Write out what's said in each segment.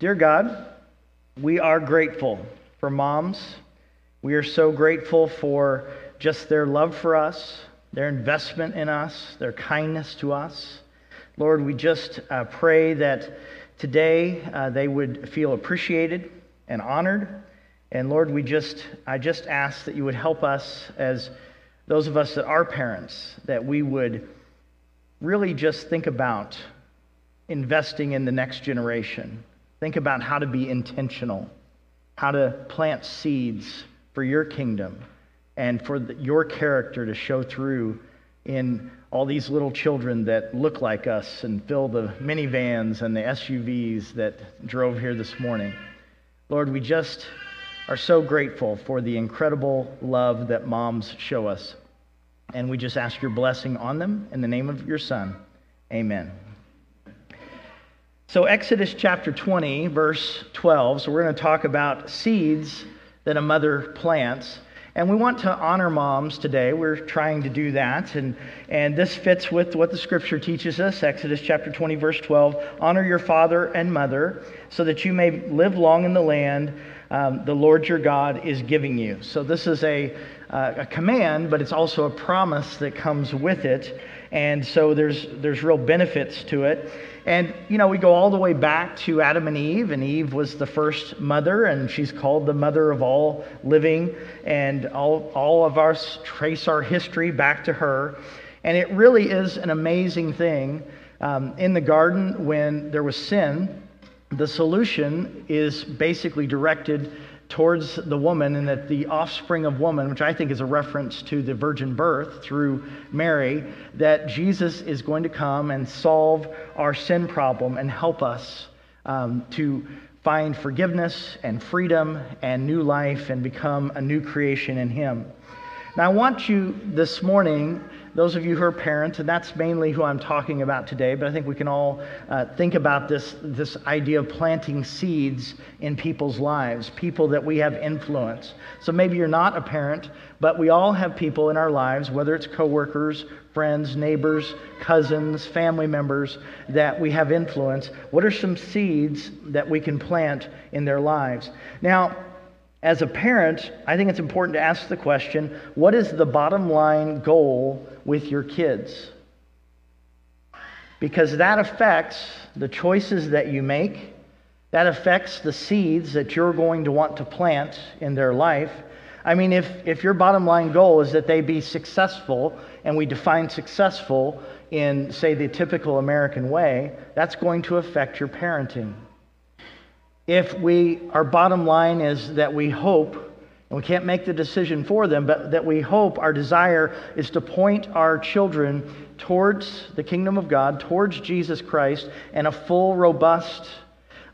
Dear God, we are grateful for moms. We are so grateful for just their love for us, their investment in us, their kindness to us. Lord, we just uh, pray that today uh, they would feel appreciated and honored. And Lord, we just, I just ask that you would help us as those of us that are parents, that we would really just think about investing in the next generation. Think about how to be intentional, how to plant seeds for your kingdom and for the, your character to show through in all these little children that look like us and fill the minivans and the SUVs that drove here this morning. Lord, we just are so grateful for the incredible love that moms show us. And we just ask your blessing on them in the name of your Son. Amen. So, Exodus chapter 20, verse 12. So, we're going to talk about seeds that a mother plants. And we want to honor moms today. We're trying to do that. And, and this fits with what the scripture teaches us Exodus chapter 20, verse 12. Honor your father and mother so that you may live long in the land um, the Lord your God is giving you. So this is a, uh, a command, but it's also a promise that comes with it. And so there's, there's real benefits to it. And, you know, we go all the way back to Adam and Eve, and Eve was the first mother, and she's called the mother of all living. And all, all of us trace our history back to her. And it really is an amazing thing. Um, in the garden, when there was sin, the solution is basically directed towards the woman, and that the offspring of woman, which I think is a reference to the virgin birth through Mary, that Jesus is going to come and solve our sin problem and help us um, to find forgiveness and freedom and new life and become a new creation in Him. Now, I want you this morning those of you who are parents, and that's mainly who I'm talking about today, but I think we can all uh, think about this, this idea of planting seeds in people's lives, people that we have influence. So maybe you're not a parent, but we all have people in our lives, whether it's coworkers, friends, neighbors, cousins, family members, that we have influence. What are some seeds that we can plant in their lives? Now, as a parent, I think it's important to ask the question what is the bottom line goal with your kids? Because that affects the choices that you make, that affects the seeds that you're going to want to plant in their life. I mean, if, if your bottom line goal is that they be successful, and we define successful in, say, the typical American way, that's going to affect your parenting if we, our bottom line is that we hope, and we can't make the decision for them, but that we hope our desire is to point our children towards the kingdom of God, towards Jesus Christ, and a full, robust,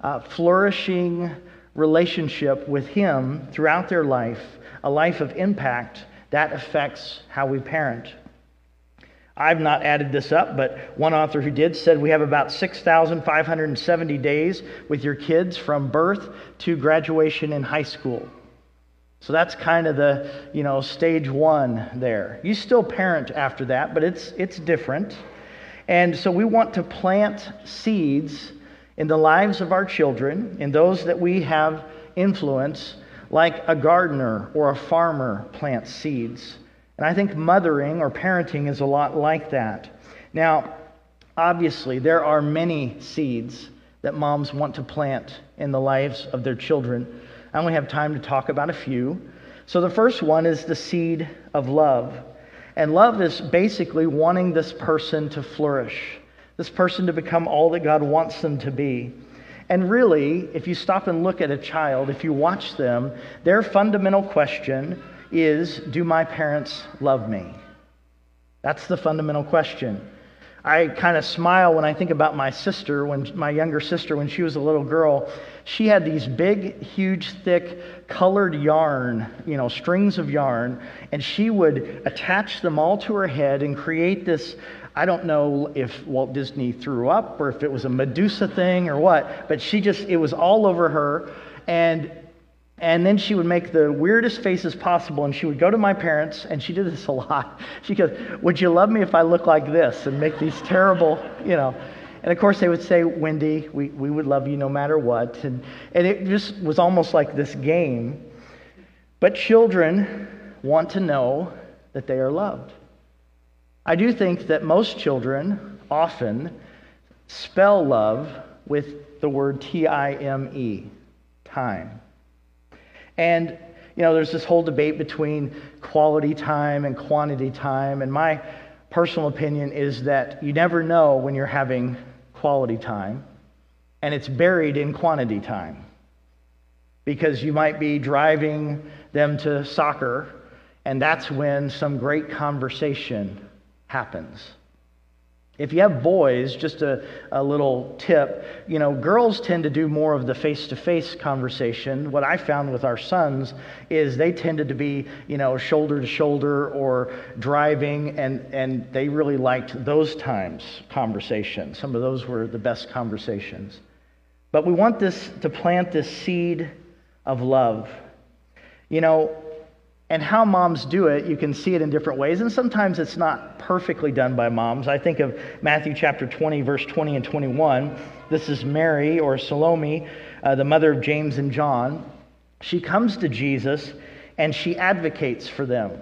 uh, flourishing relationship with Him throughout their life, a life of impact, that affects how we parent. I've not added this up, but one author who did said we have about 6,570 days with your kids from birth to graduation in high school. So that's kind of the, you know, stage one there. You still parent after that, but it's, it's different. And so we want to plant seeds in the lives of our children, in those that we have influence, like a gardener or a farmer plants seeds. And I think mothering or parenting is a lot like that. Now, obviously, there are many seeds that moms want to plant in the lives of their children. I only have time to talk about a few. So, the first one is the seed of love. And love is basically wanting this person to flourish, this person to become all that God wants them to be. And really, if you stop and look at a child, if you watch them, their fundamental question is Do my parents love me? That's the fundamental question. I kind of smile when I think about my sister, when my younger sister, when she was a little girl. She had these big, huge, thick, colored yarn, you know, strings of yarn, and she would attach them all to her head and create this. I don't know if Walt Disney threw up or if it was a Medusa thing or what, but she just, it was all over her. And and then she would make the weirdest faces possible, and she would go to my parents, and she did this a lot. She goes, Would you love me if I look like this? And make these terrible, you know. And of course, they would say, Wendy, we, we would love you no matter what. And, and it just was almost like this game. But children want to know that they are loved. I do think that most children often spell love with the word T I M E, time. And, you know, there's this whole debate between quality time and quantity time. And my personal opinion is that you never know when you're having quality time, and it's buried in quantity time. Because you might be driving them to soccer, and that's when some great conversation happens. If you have boys, just a, a little tip, you know, girls tend to do more of the face to face conversation. What I found with our sons is they tended to be, you know, shoulder to shoulder or driving, and, and they really liked those times conversation. Some of those were the best conversations. But we want this to plant this seed of love. You know, and how moms do it, you can see it in different ways. And sometimes it's not perfectly done by moms. I think of Matthew chapter 20, verse 20 and 21. This is Mary or Salome, uh, the mother of James and John. She comes to Jesus and she advocates for them.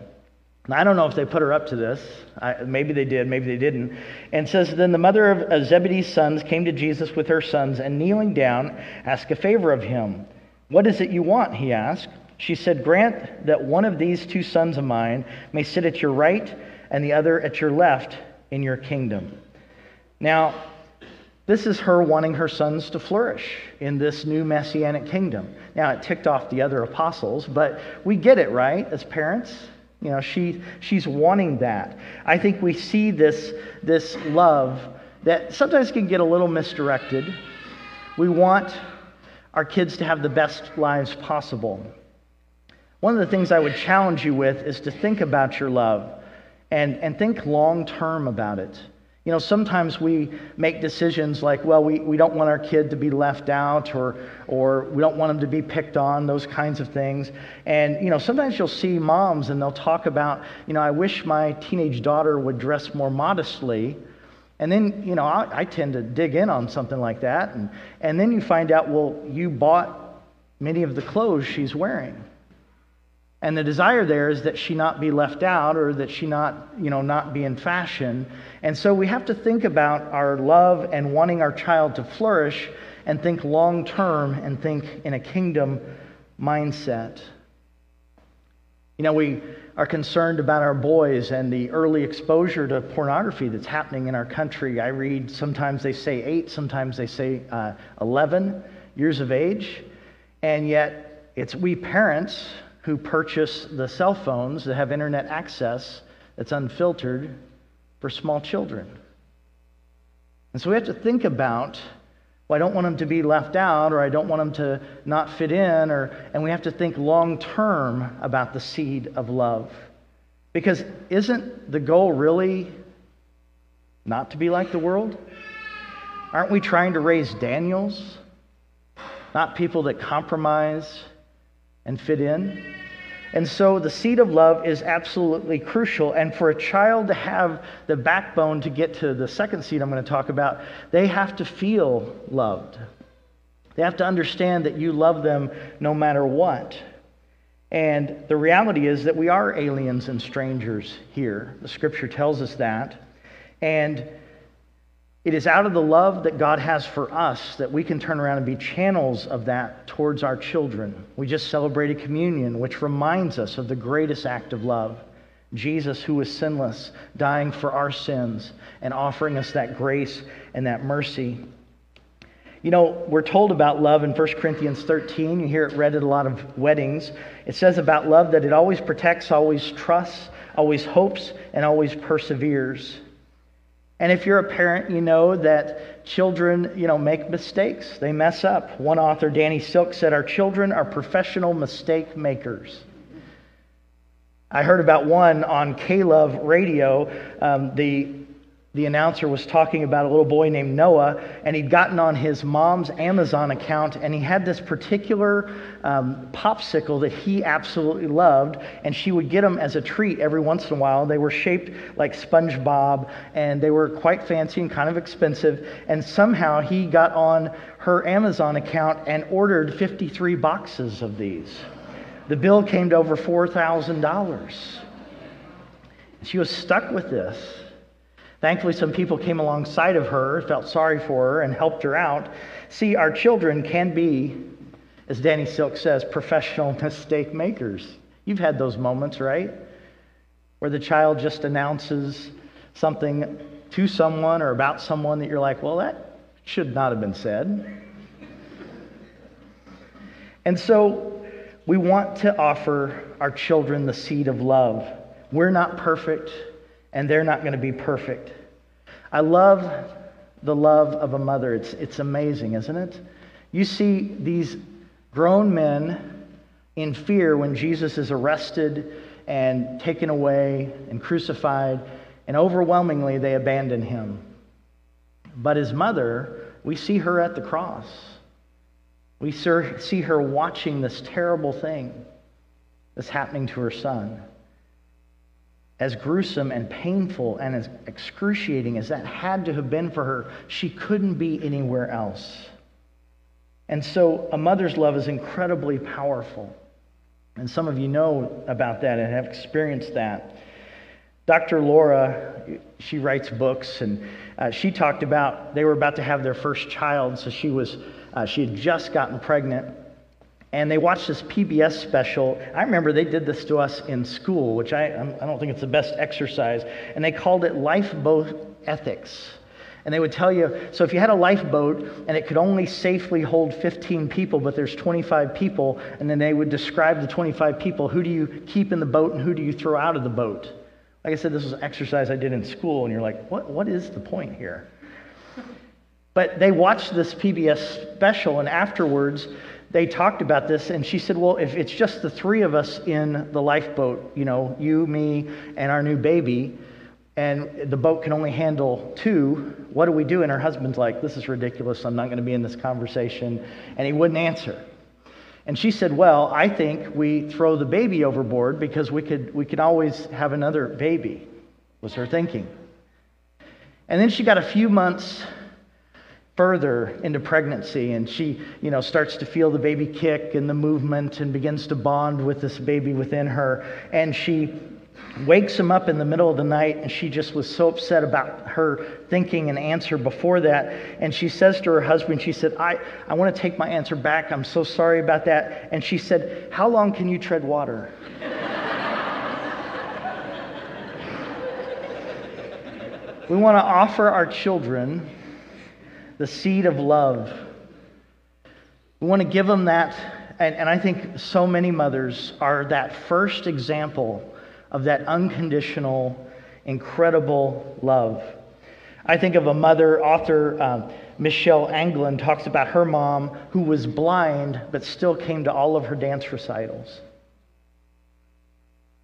Now, I don't know if they put her up to this. I, maybe they did, maybe they didn't. And says, Then the mother of Zebedee's sons came to Jesus with her sons and kneeling down, asked a favor of him. What is it you want? He asked. She said, Grant that one of these two sons of mine may sit at your right and the other at your left in your kingdom. Now, this is her wanting her sons to flourish in this new messianic kingdom. Now, it ticked off the other apostles, but we get it, right, as parents? You know, she, she's wanting that. I think we see this, this love that sometimes can get a little misdirected. We want our kids to have the best lives possible. One of the things I would challenge you with is to think about your love and, and think long term about it. You know, sometimes we make decisions like, well, we, we don't want our kid to be left out or, or we don't want them to be picked on, those kinds of things. And, you know, sometimes you'll see moms and they'll talk about, you know, I wish my teenage daughter would dress more modestly. And then, you know, I, I tend to dig in on something like that. And, and then you find out, well, you bought many of the clothes she's wearing. And the desire there is that she not be left out or that she not, you know, not be in fashion. And so we have to think about our love and wanting our child to flourish and think long term and think in a kingdom mindset. You know, we are concerned about our boys and the early exposure to pornography that's happening in our country. I read sometimes they say eight, sometimes they say uh, 11 years of age. And yet, it's we parents who purchase the cell phones that have internet access that's unfiltered for small children. And so we have to think about, well, I don't want them to be left out, or I don't want them to not fit in, or, and we have to think long term about the seed of love. Because isn't the goal really not to be like the world? Aren't we trying to raise Daniels? Not people that compromise and fit in? And so the seed of love is absolutely crucial. And for a child to have the backbone to get to the second seed I'm going to talk about, they have to feel loved. They have to understand that you love them no matter what. And the reality is that we are aliens and strangers here. The scripture tells us that. And it is out of the love that God has for us that we can turn around and be channels of that towards our children. We just celebrated communion, which reminds us of the greatest act of love Jesus, who was sinless, dying for our sins and offering us that grace and that mercy. You know, we're told about love in 1 Corinthians 13. You hear it read at a lot of weddings. It says about love that it always protects, always trusts, always hopes, and always perseveres. And if you're a parent, you know that children, you know, make mistakes. They mess up. One author, Danny Silk, said, Our children are professional mistake makers. I heard about one on K Love radio. Um, the the announcer was talking about a little boy named Noah, and he'd gotten on his mom's Amazon account, and he had this particular um, popsicle that he absolutely loved, and she would get them as a treat every once in a while. They were shaped like SpongeBob, and they were quite fancy and kind of expensive. And somehow he got on her Amazon account and ordered 53 boxes of these. The bill came to over $4,000. She was stuck with this. Thankfully, some people came alongside of her, felt sorry for her, and helped her out. See, our children can be, as Danny Silk says, professional mistake makers. You've had those moments, right? Where the child just announces something to someone or about someone that you're like, well, that should not have been said. And so we want to offer our children the seed of love. We're not perfect and they're not going to be perfect. I love the love of a mother. It's, it's amazing, isn't it? You see these grown men in fear when Jesus is arrested and taken away and crucified, and overwhelmingly they abandon him. But his mother, we see her at the cross. We see her watching this terrible thing that's happening to her son as gruesome and painful and as excruciating as that had to have been for her, she couldn't be anywhere else. And so a mother's love is incredibly powerful. And some of you know about that and have experienced that. Dr. Laura, she writes books, and uh, she talked about they were about to have their first child, so she was uh, she had just gotten pregnant, and they watched this PBS special. I remember they did this to us in school, which I, I don't think it's the best exercise. And they called it lifeboat ethics. And they would tell you so if you had a lifeboat and it could only safely hold 15 people, but there's 25 people, and then they would describe the 25 people who do you keep in the boat and who do you throw out of the boat? Like I said, this was an exercise I did in school, and you're like, what, what is the point here? But they watched this PBS special, and afterwards, they talked about this, and she said, Well, if it's just the three of us in the lifeboat, you know, you, me, and our new baby, and the boat can only handle two, what do we do? And her husband's like, This is ridiculous. I'm not going to be in this conversation. And he wouldn't answer. And she said, Well, I think we throw the baby overboard because we could, we could always have another baby, was her thinking. And then she got a few months further into pregnancy and she you know starts to feel the baby kick and the movement and begins to bond with this baby within her. And she wakes him up in the middle of the night and she just was so upset about her thinking an answer before that. And she says to her husband she said i, I want to take my answer back. I'm so sorry about that. And she said how long can you tread water? We want to offer our children the seed of love. We want to give them that, and, and I think so many mothers are that first example of that unconditional, incredible love. I think of a mother, author um, Michelle Anglin talks about her mom who was blind but still came to all of her dance recitals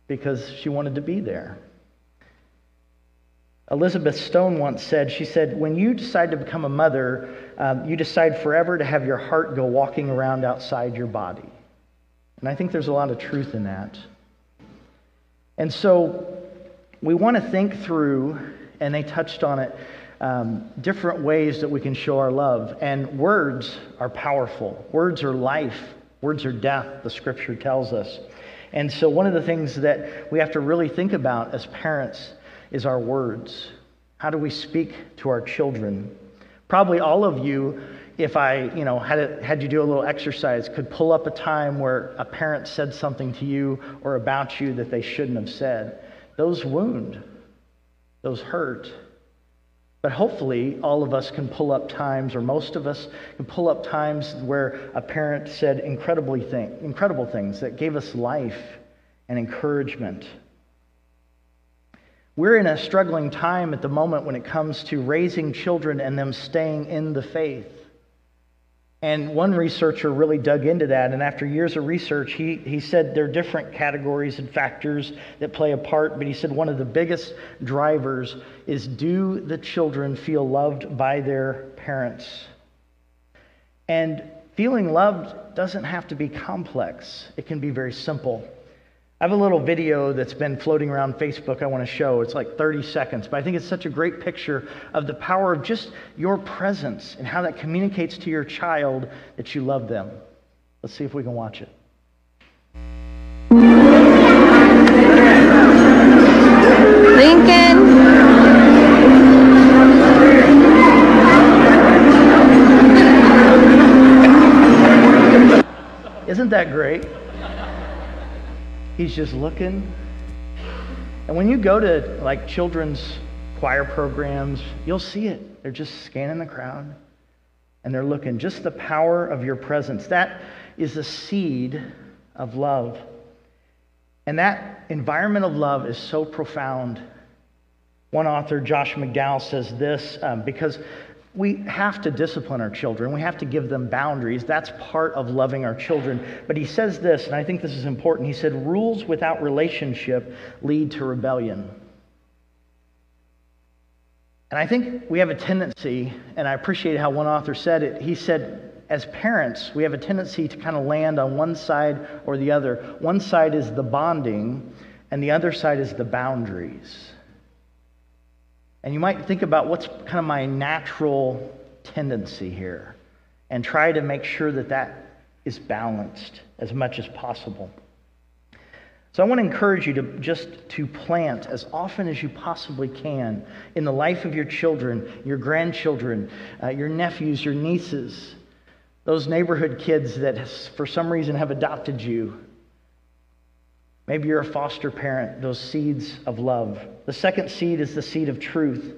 because she wanted to be there. Elizabeth Stone once said, she said, when you decide to become a mother, um, you decide forever to have your heart go walking around outside your body. And I think there's a lot of truth in that. And so we want to think through, and they touched on it, um, different ways that we can show our love. And words are powerful, words are life, words are death, the scripture tells us. And so one of the things that we have to really think about as parents is our words. How do we speak to our children? Probably all of you, if I, you know, had, a, had you do a little exercise, could pull up a time where a parent said something to you or about you that they shouldn't have said. Those wound, those hurt. But hopefully, all of us can pull up times, or most of us can pull up times where a parent said incredibly thing, incredible things that gave us life and encouragement. We're in a struggling time at the moment when it comes to raising children and them staying in the faith. And one researcher really dug into that, and after years of research, he, he said there are different categories and factors that play a part, but he said one of the biggest drivers is do the children feel loved by their parents? And feeling loved doesn't have to be complex, it can be very simple. I have a little video that's been floating around Facebook I want to show. It's like 30 seconds, but I think it's such a great picture of the power of just your presence and how that communicates to your child that you love them. Let's see if we can watch it. Lincoln. Isn't that great? He's just looking. And when you go to like children's choir programs, you'll see it. They're just scanning the crowd and they're looking. Just the power of your presence. That is the seed of love. And that environment of love is so profound. One author, Josh McDowell, says this um, because we have to discipline our children. We have to give them boundaries. That's part of loving our children. But he says this, and I think this is important. He said, Rules without relationship lead to rebellion. And I think we have a tendency, and I appreciate how one author said it. He said, as parents, we have a tendency to kind of land on one side or the other. One side is the bonding, and the other side is the boundaries. And you might think about what's kind of my natural tendency here and try to make sure that that is balanced as much as possible. So I want to encourage you to just to plant as often as you possibly can in the life of your children, your grandchildren, uh, your nephews, your nieces, those neighborhood kids that for some reason have adopted you, Maybe you're a foster parent, those seeds of love. The second seed is the seed of truth.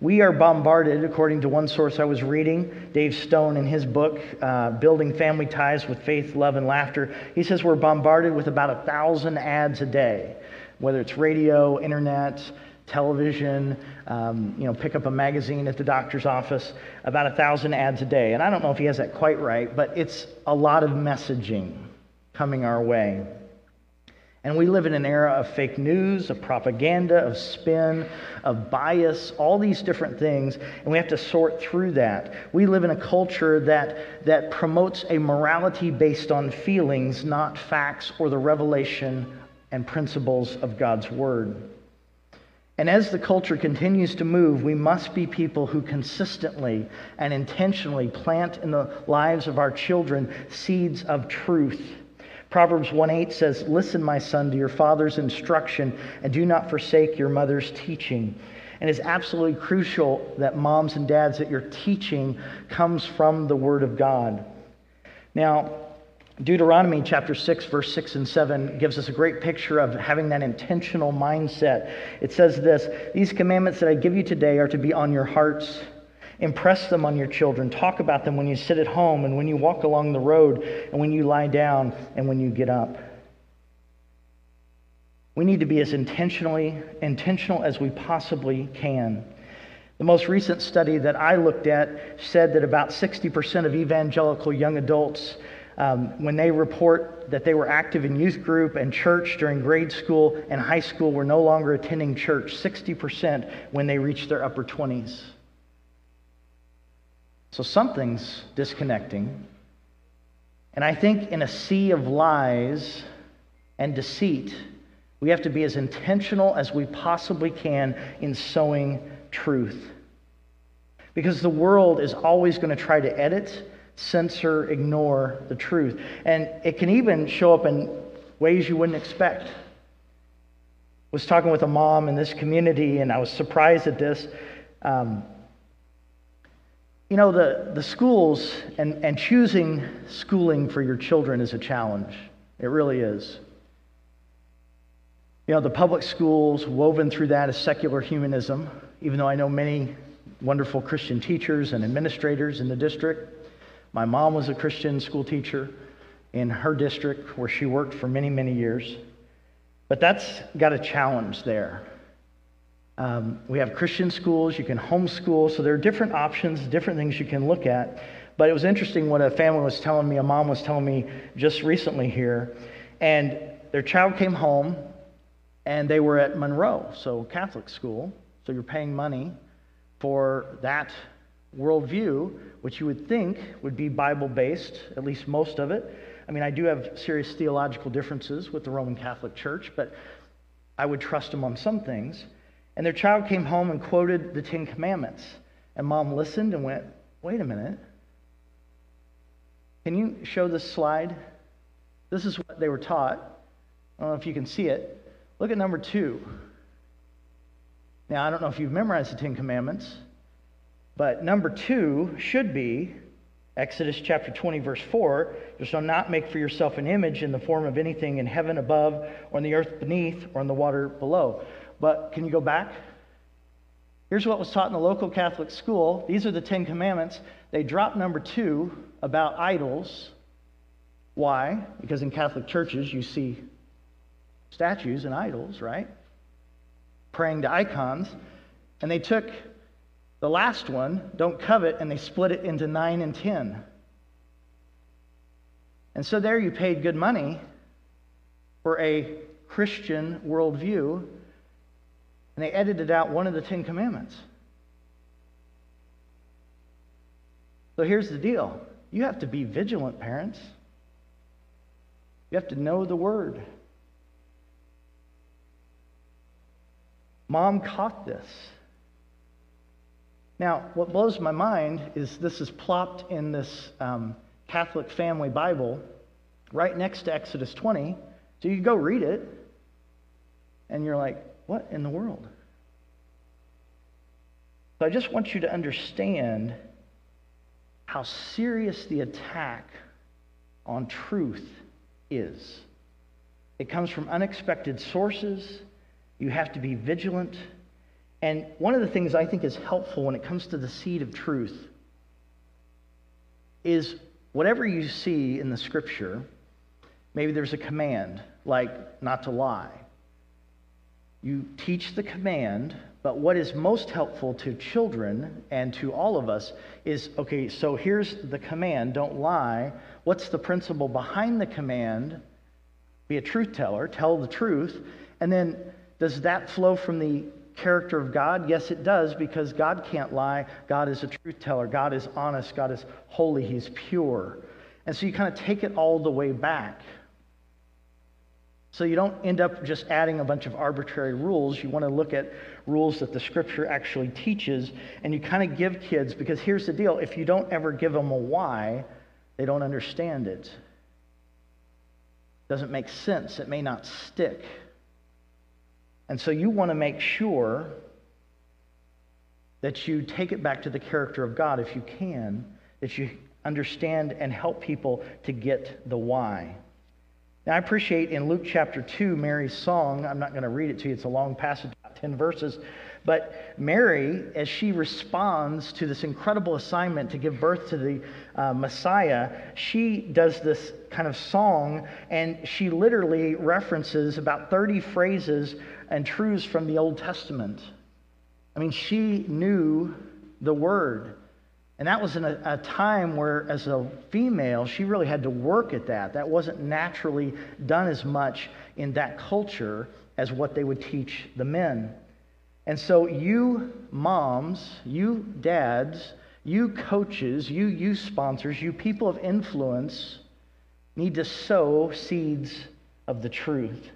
We are bombarded, according to one source I was reading, Dave Stone in his book, uh, Building Family Ties with Faith, Love, and Laughter. He says we're bombarded with about a thousand ads a day, whether it's radio, internet, television, um, you know, pick up a magazine at the doctor's office, about a thousand ads a day. And I don't know if he has that quite right, but it's a lot of messaging coming our way. And we live in an era of fake news, of propaganda, of spin, of bias, all these different things, and we have to sort through that. We live in a culture that, that promotes a morality based on feelings, not facts or the revelation and principles of God's Word. And as the culture continues to move, we must be people who consistently and intentionally plant in the lives of our children seeds of truth Proverbs 1:8 says, "Listen, my son, to your father's instruction and do not forsake your mother's teaching." And it's absolutely crucial that moms and dads that your teaching comes from the word of God. Now, Deuteronomy chapter 6, verse 6 and 7 gives us a great picture of having that intentional mindset. It says this These commandments that I give you today are to be on your hearts. Impress them on your children. Talk about them when you sit at home and when you walk along the road and when you lie down and when you get up. We need to be as intentionally intentional as we possibly can. The most recent study that I looked at said that about 60% of evangelical young adults, um, when they report that they were active in youth group and church during grade school and high school, were no longer attending church. 60% when they reached their upper 20s. So something's disconnecting. And I think in a sea of lies and deceit, we have to be as intentional as we possibly can in sowing truth. Because the world is always going to try to edit, censor, ignore the truth. And it can even show up in ways you wouldn't expect. I was talking with a mom in this community, and I was surprised at this. Um, you know, the, the schools and, and choosing schooling for your children is a challenge. It really is. You know, the public schools, woven through that is secular humanism, even though I know many wonderful Christian teachers and administrators in the district. My mom was a Christian school teacher in her district where she worked for many, many years. But that's got a challenge there. Um, we have Christian schools, you can homeschool, so there are different options, different things you can look at. But it was interesting what a family was telling me, a mom was telling me just recently here. And their child came home and they were at Monroe, so Catholic school. So you're paying money for that worldview, which you would think would be Bible based, at least most of it. I mean, I do have serious theological differences with the Roman Catholic Church, but I would trust them on some things. And their child came home and quoted the Ten Commandments. And mom listened and went, wait a minute. Can you show this slide? This is what they were taught. I don't know if you can see it. Look at number two. Now, I don't know if you've memorized the Ten Commandments, but number two should be Exodus chapter 20, verse 4 You shall not make for yourself an image in the form of anything in heaven above, or in the earth beneath, or in the water below. But can you go back? Here's what was taught in the local Catholic school. These are the Ten Commandments. They dropped number two about idols. Why? Because in Catholic churches, you see statues and idols, right? Praying to icons. And they took the last one, don't covet, and they split it into nine and ten. And so there you paid good money for a Christian worldview, and they edited out one of the Ten Commandments. So here's the deal you have to be vigilant, parents. You have to know the word. Mom caught this. Now, what blows my mind is this is plopped in this um, Catholic family Bible right next to Exodus 20. So you go read it, and you're like, what in the world? So I just want you to understand how serious the attack on truth is. It comes from unexpected sources. You have to be vigilant. And one of the things I think is helpful when it comes to the seed of truth is whatever you see in the scripture, maybe there's a command, like not to lie. You teach the command, but what is most helpful to children and to all of us is okay, so here's the command don't lie. What's the principle behind the command? Be a truth teller, tell the truth. And then does that flow from the character of God? Yes, it does, because God can't lie. God is a truth teller. God is honest. God is holy. He's pure. And so you kind of take it all the way back. So you don't end up just adding a bunch of arbitrary rules. You want to look at rules that the scripture actually teaches, and you kind of give kids, because here's the deal if you don't ever give them a why, they don't understand it. it doesn't make sense. It may not stick. And so you want to make sure that you take it back to the character of God if you can, that you understand and help people to get the why. Now, I appreciate in Luke chapter 2, Mary's song. I'm not going to read it to you, it's a long passage, about 10 verses. But Mary, as she responds to this incredible assignment to give birth to the uh, Messiah, she does this kind of song, and she literally references about 30 phrases and truths from the Old Testament. I mean, she knew the word. And that was in a, a, time where, as a female, she really had to work at that. That wasn't naturally done as much in that culture as what they would teach the men. And so, you moms, you dads, you coaches, you youth sponsors, you people of influence need to sow seeds of the truth.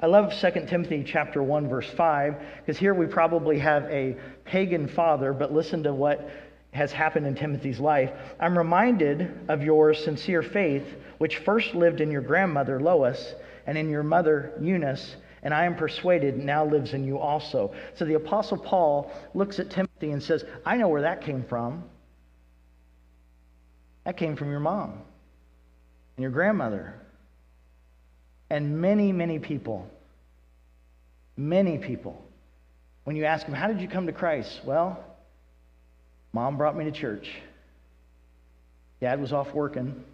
I love 2 Timothy chapter 1 verse 5 because here we probably have a pagan father but listen to what has happened in Timothy's life. I'm reminded of your sincere faith which first lived in your grandmother Lois and in your mother Eunice and I am persuaded now lives in you also. So the apostle Paul looks at Timothy and says, "I know where that came from. That came from your mom and your grandmother and many, many people Many people. When you ask them, How did you come to Christ? Well, mom brought me to church. Dad was off working,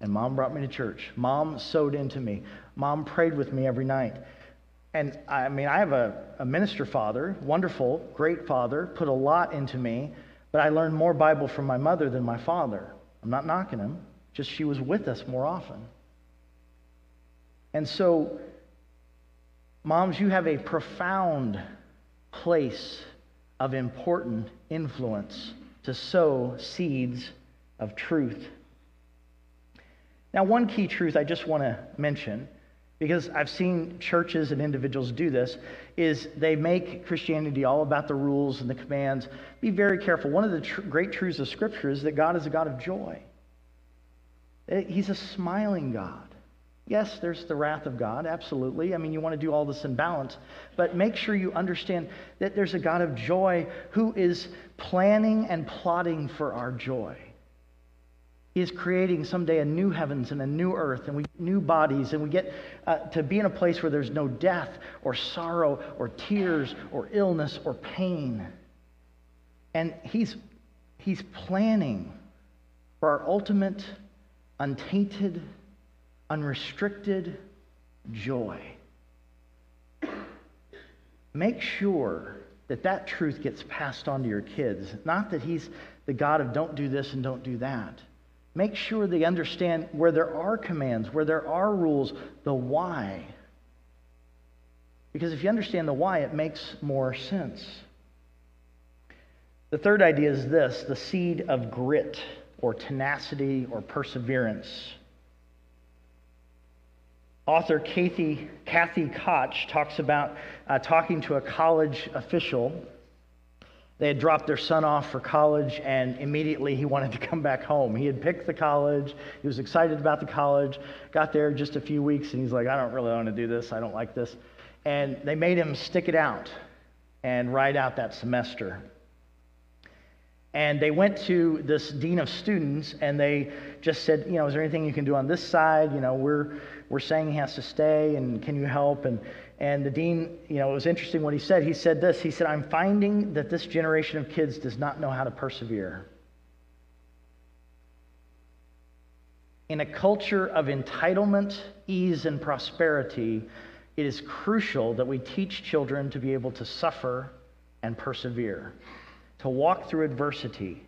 and mom brought me to church. Mom sowed into me. Mom prayed with me every night. And I mean, I have a, a minister father, wonderful, great father, put a lot into me. But I learned more Bible from my mother than my father. I'm not knocking him, just she was with us more often. And so, moms, you have a profound place of important influence to sow seeds of truth. Now, one key truth I just want to mention, because I've seen churches and individuals do this, is they make Christianity all about the rules and the commands. Be very careful. One of the tr- great truths of Scripture is that God is a God of joy, He's a smiling God. Yes, there's the wrath of God, absolutely. I mean, you want to do all this in balance, but make sure you understand that there's a God of joy who is planning and plotting for our joy. He is creating someday a new heavens and a new earth, and we new bodies, and we get uh, to be in a place where there's no death or sorrow or tears or illness or pain. And he's, he's planning for our ultimate, untainted, unrestricted joy. Make sure that that truth gets passed on to your kids. Not that he's the God of don't do this and don't do that. Make sure they understand where there are commands, where there are rules, the why. Because if you understand the why, it makes more sense. The third idea is this the seed of grit or tenacity or perseverance. Author Kathy, Kathy Koch talks about uh, talking to a college official. They had dropped their son off for college, and immediately he wanted to come back home. He had picked the college, he was excited about the college, got there just a few weeks, and he's like, I don't really want to do this, I don't like this. And they made him stick it out and ride out that semester. And they went to this dean of students and they just said, you know, is there anything you can do on this side? You know, we're, we're saying he has to stay and can you help? And, and the dean, you know, it was interesting what he said. He said this He said, I'm finding that this generation of kids does not know how to persevere. In a culture of entitlement, ease, and prosperity, it is crucial that we teach children to be able to suffer and persevere, to walk through adversity,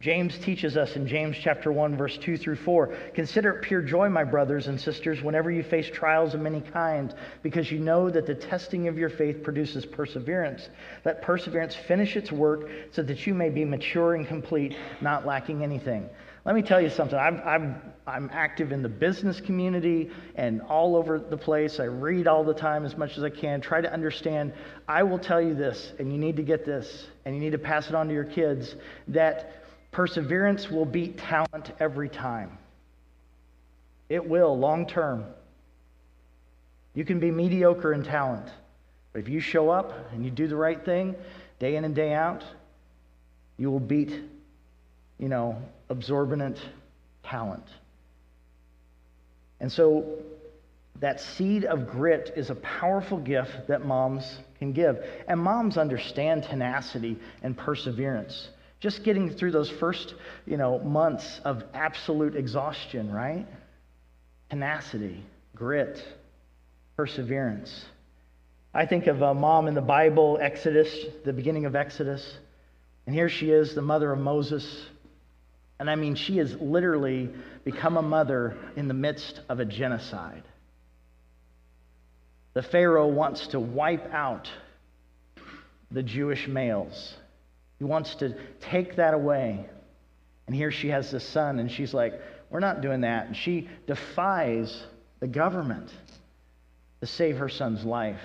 James teaches us in James chapter 1 verse 2 through 4, consider it pure joy my brothers and sisters whenever you face trials of many kinds because you know that the testing of your faith produces perseverance. Let perseverance finish its work so that you may be mature and complete, not lacking anything. Let me tell you something. I'm, I'm, I'm active in the business community and all over the place. I read all the time as much as I can, try to understand. I will tell you this, and you need to get this, and you need to pass it on to your kids, that Perseverance will beat talent every time. It will, long term. You can be mediocre in talent, but if you show up and you do the right thing day in and day out, you will beat, you know, absorbent talent. And so that seed of grit is a powerful gift that moms can give. And moms understand tenacity and perseverance. Just getting through those first, you know, months of absolute exhaustion, right? Tenacity, grit, perseverance. I think of a mom in the Bible, Exodus, the beginning of Exodus. And here she is, the mother of Moses. And I mean, she has literally become a mother in the midst of a genocide. The Pharaoh wants to wipe out the Jewish males. He wants to take that away. And here she has this son, and she's like, We're not doing that. And she defies the government to save her son's life.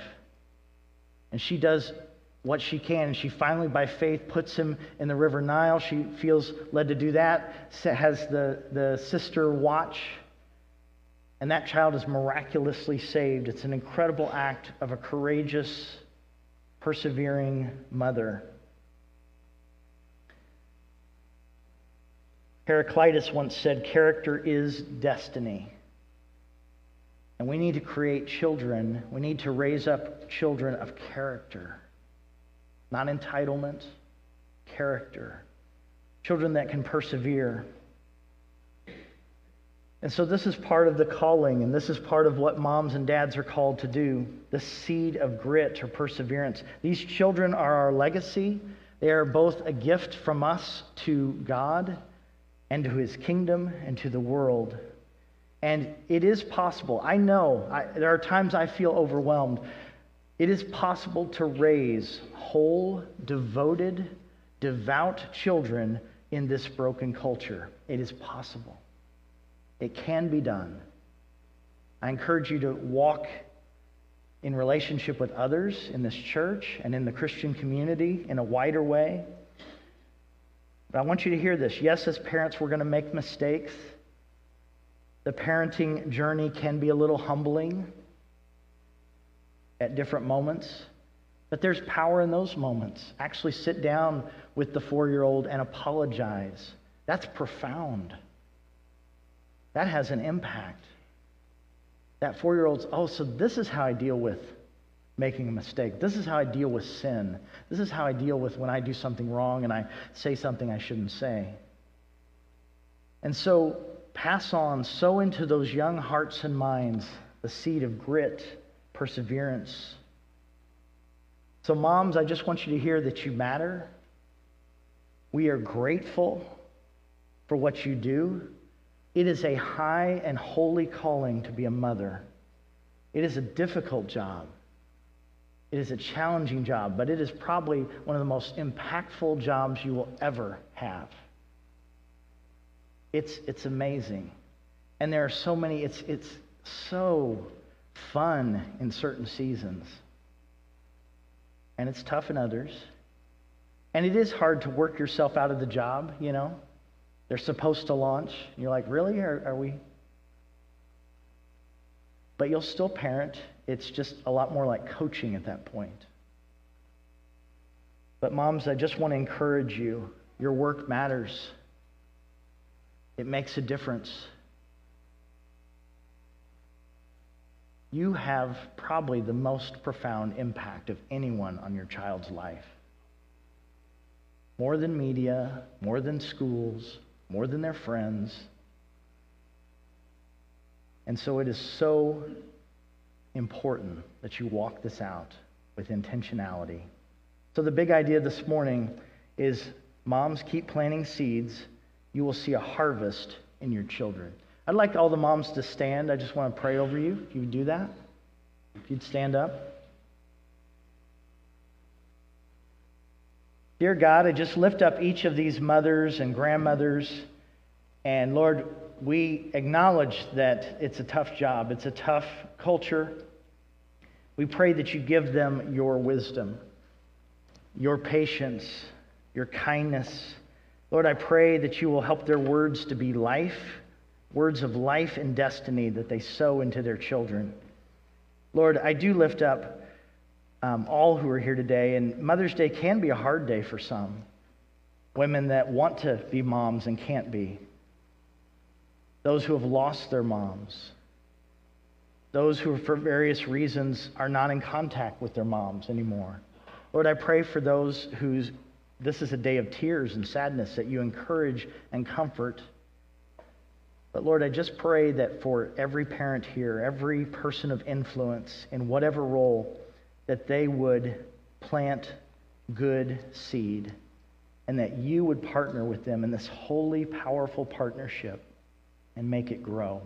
And she does what she can. And she finally, by faith, puts him in the River Nile. She feels led to do that, has the, the sister watch. And that child is miraculously saved. It's an incredible act of a courageous, persevering mother. Heraclitus once said, Character is destiny. And we need to create children, we need to raise up children of character, not entitlement, character. Children that can persevere. And so, this is part of the calling, and this is part of what moms and dads are called to do the seed of grit or perseverance. These children are our legacy, They are both a gift from us to God and to his kingdom and to the world. And it is possible. I know I, there are times I feel overwhelmed. It is possible to raise whole, devoted, devout children in this broken culture. It is possible. It can be done. I encourage you to walk in relationship with others in this church and in the Christian community in a wider way. But I want you to hear this. Yes, as parents, we're going to make mistakes. The parenting journey can be a little humbling at different moments, but there's power in those moments. Actually, sit down with the four year old and apologize. That's profound. That has an impact that four year old's, oh, so this is how I deal with making a mistake. This is how I deal with sin. This is how I deal with when I do something wrong and I say something I shouldn't say. And so, pass on, sow into those young hearts and minds the seed of grit, perseverance. So, moms, I just want you to hear that you matter. We are grateful for what you do. It is a high and holy calling to be a mother. It is a difficult job. It is a challenging job, but it is probably one of the most impactful jobs you will ever have. It's, it's amazing. And there are so many, it's, it's so fun in certain seasons. And it's tough in others. And it is hard to work yourself out of the job, you know. They're supposed to launch. You're like, really? Are, are we? But you'll still parent. It's just a lot more like coaching at that point. But, moms, I just want to encourage you your work matters, it makes a difference. You have probably the most profound impact of anyone on your child's life. More than media, more than schools, more than their friends. And so it is so important that you walk this out with intentionality. So, the big idea this morning is moms keep planting seeds, you will see a harvest in your children. I'd like all the moms to stand. I just want to pray over you. If you would do that, if you'd stand up. Dear God, I just lift up each of these mothers and grandmothers. And Lord, we acknowledge that it's a tough job, it's a tough culture. We pray that you give them your wisdom, your patience, your kindness. Lord, I pray that you will help their words to be life, words of life and destiny that they sow into their children. Lord, I do lift up um, all who are here today. And Mother's Day can be a hard day for some women that want to be moms and can't be, those who have lost their moms, those who, for various reasons, are not in contact with their moms anymore. Lord, I pray for those whose this is a day of tears and sadness that you encourage and comfort. But Lord, I just pray that for every parent here, every person of influence in whatever role, that they would plant good seed and that you would partner with them in this holy, powerful partnership and make it grow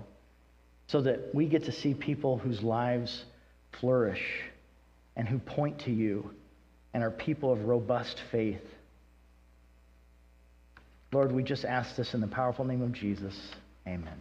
so that we get to see people whose lives flourish and who point to you and are people of robust faith. Lord, we just ask this in the powerful name of Jesus. Amen.